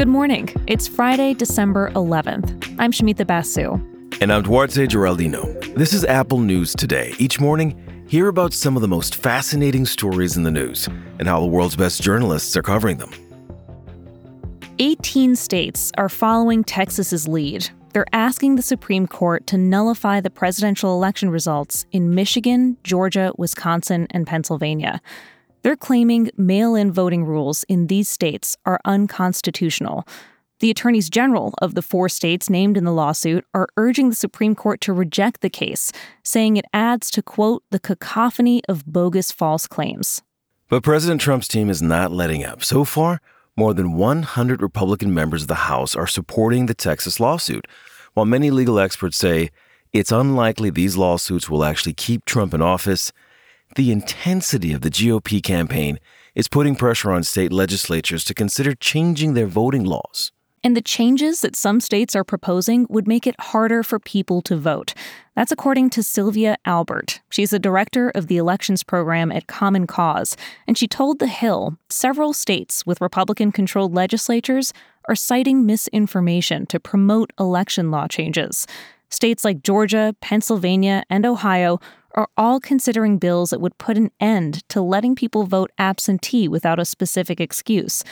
Good morning. It's Friday, December 11th. I'm Shamita Basu. And I'm Duarte Geraldino. This is Apple News Today. Each morning, hear about some of the most fascinating stories in the news and how the world's best journalists are covering them. 18 states are following Texas's lead. They're asking the Supreme Court to nullify the presidential election results in Michigan, Georgia, Wisconsin, and Pennsylvania. They're claiming mail in voting rules in these states are unconstitutional. The attorneys general of the four states named in the lawsuit are urging the Supreme Court to reject the case, saying it adds to, quote, the cacophony of bogus false claims. But President Trump's team is not letting up. So far, more than 100 Republican members of the House are supporting the Texas lawsuit, while many legal experts say it's unlikely these lawsuits will actually keep Trump in office the intensity of the GOP campaign is putting pressure on state legislatures to consider changing their voting laws. And the changes that some states are proposing would make it harder for people to vote. That's according to Sylvia Albert. She's the director of the elections program at Common Cause. And she told The Hill several states with Republican controlled legislatures are citing misinformation to promote election law changes. States like Georgia, Pennsylvania, and Ohio are all considering bills that would put an end to letting people vote absentee without a specific excuse.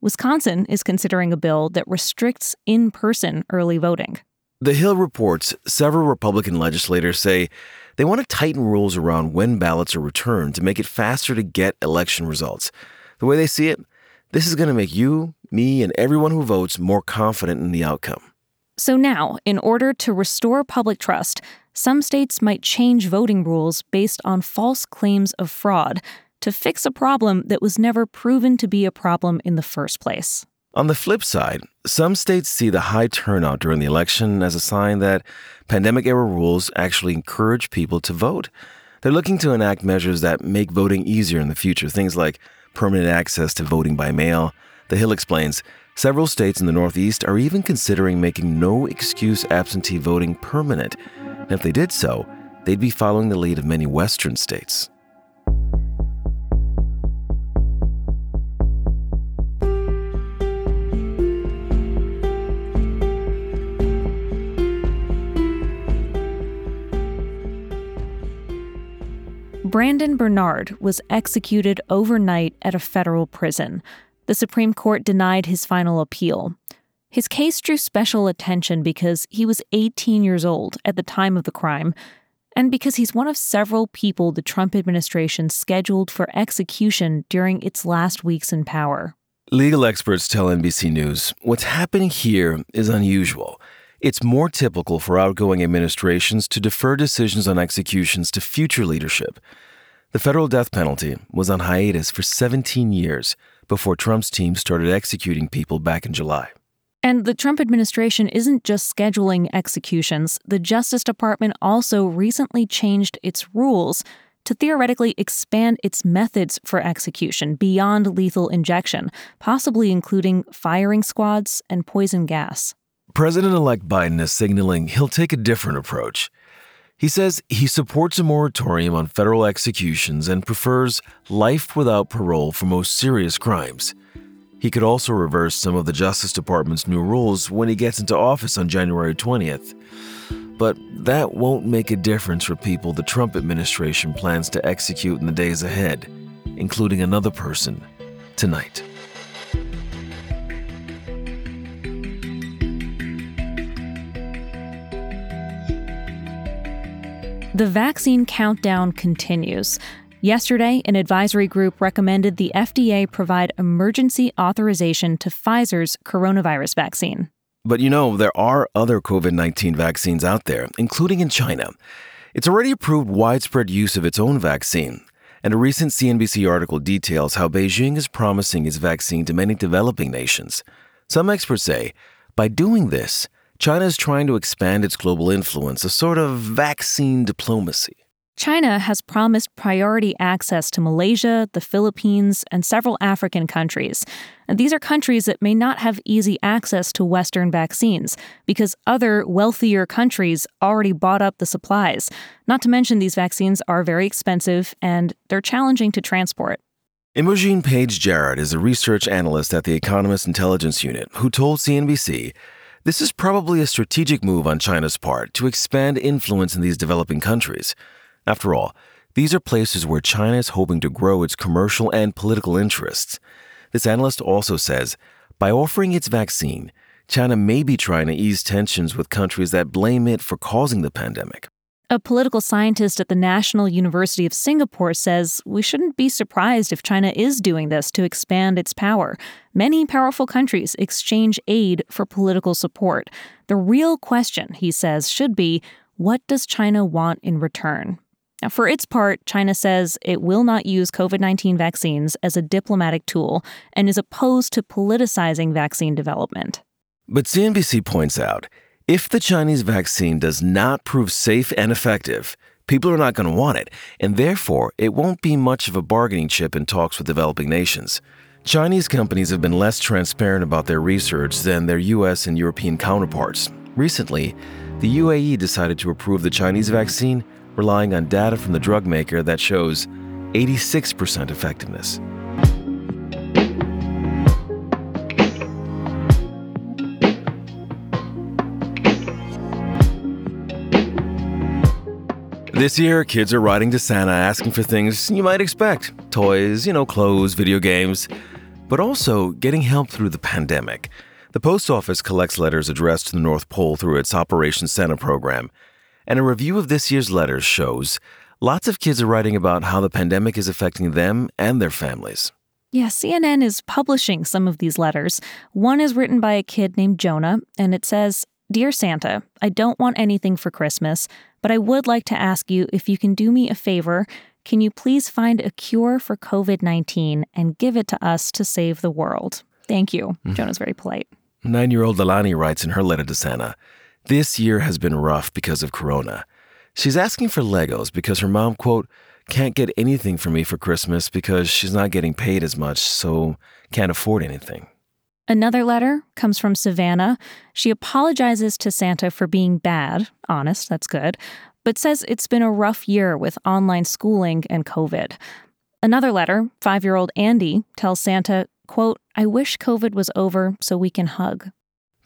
Wisconsin is considering a bill that restricts in person early voting. The Hill reports several Republican legislators say they want to tighten rules around when ballots are returned to make it faster to get election results. The way they see it, this is going to make you, me, and everyone who votes more confident in the outcome. So now, in order to restore public trust, some states might change voting rules based on false claims of fraud to fix a problem that was never proven to be a problem in the first place. On the flip side, some states see the high turnout during the election as a sign that pandemic era rules actually encourage people to vote. They're looking to enact measures that make voting easier in the future, things like permanent access to voting by mail. The Hill explains several states in the Northeast are even considering making no excuse absentee voting permanent and if they did so, they'd be following the lead of many Western states. Brandon Bernard was executed overnight at a federal prison. The Supreme Court denied his final appeal. His case drew special attention because he was 18 years old at the time of the crime, and because he's one of several people the Trump administration scheduled for execution during its last weeks in power. Legal experts tell NBC News what's happening here is unusual. It's more typical for outgoing administrations to defer decisions on executions to future leadership. The federal death penalty was on hiatus for 17 years before Trump's team started executing people back in July. And the Trump administration isn't just scheduling executions, the Justice Department also recently changed its rules to theoretically expand its methods for execution beyond lethal injection, possibly including firing squads and poison gas. President elect Biden is signaling he'll take a different approach. He says he supports a moratorium on federal executions and prefers life without parole for most serious crimes. He could also reverse some of the Justice Department's new rules when he gets into office on January 20th. But that won't make a difference for people the Trump administration plans to execute in the days ahead, including another person tonight. The vaccine countdown continues. Yesterday, an advisory group recommended the FDA provide emergency authorization to Pfizer's coronavirus vaccine. But you know, there are other COVID 19 vaccines out there, including in China. It's already approved widespread use of its own vaccine. And a recent CNBC article details how Beijing is promising its vaccine to many developing nations. Some experts say by doing this, China is trying to expand its global influence, a sort of vaccine diplomacy. China has promised priority access to Malaysia, the Philippines, and several African countries. These are countries that may not have easy access to Western vaccines because other wealthier countries already bought up the supplies. Not to mention, these vaccines are very expensive and they're challenging to transport. Imogen Page Jarrett is a research analyst at the Economist Intelligence Unit who told CNBC this is probably a strategic move on China's part to expand influence in these developing countries. After all, these are places where China is hoping to grow its commercial and political interests. This analyst also says by offering its vaccine, China may be trying to ease tensions with countries that blame it for causing the pandemic. A political scientist at the National University of Singapore says we shouldn't be surprised if China is doing this to expand its power. Many powerful countries exchange aid for political support. The real question, he says, should be what does China want in return? Now, for its part, China says it will not use COVID 19 vaccines as a diplomatic tool and is opposed to politicizing vaccine development. But CNBC points out if the Chinese vaccine does not prove safe and effective, people are not going to want it, and therefore it won't be much of a bargaining chip in talks with developing nations. Chinese companies have been less transparent about their research than their US and European counterparts. Recently, the UAE decided to approve the Chinese vaccine, relying on data from the drug maker that shows 86% effectiveness. This year, kids are writing to Santa asking for things you might expect toys, you know, clothes, video games, but also getting help through the pandemic. The post office collects letters addressed to the North Pole through its Operation Santa program. And a review of this year's letters shows lots of kids are writing about how the pandemic is affecting them and their families. Yeah, CNN is publishing some of these letters. One is written by a kid named Jonah, and it says, Dear Santa, I don't want anything for Christmas, but I would like to ask you if you can do me a favor. Can you please find a cure for COVID 19 and give it to us to save the world? Thank you. Mm-hmm. Jonah's very polite. Nine year old Alani writes in her letter to Santa This year has been rough because of Corona. She's asking for Legos because her mom, quote, can't get anything for me for Christmas because she's not getting paid as much, so can't afford anything. Another letter comes from Savannah. She apologizes to Santa for being bad, honest, that's good, but says it's been a rough year with online schooling and COVID. Another letter, five year old Andy, tells Santa, quote, I wish COVID was over so we can hug.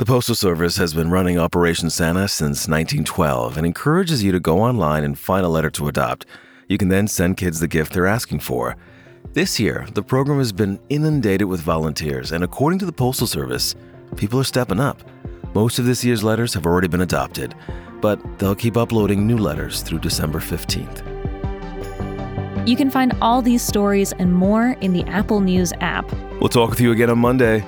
The Postal Service has been running Operation Santa since 1912 and encourages you to go online and find a letter to adopt. You can then send kids the gift they're asking for. This year, the program has been inundated with volunteers, and according to the Postal Service, people are stepping up. Most of this year's letters have already been adopted, but they'll keep uploading new letters through December 15th. You can find all these stories and more in the Apple News app. We'll talk with you again on Monday.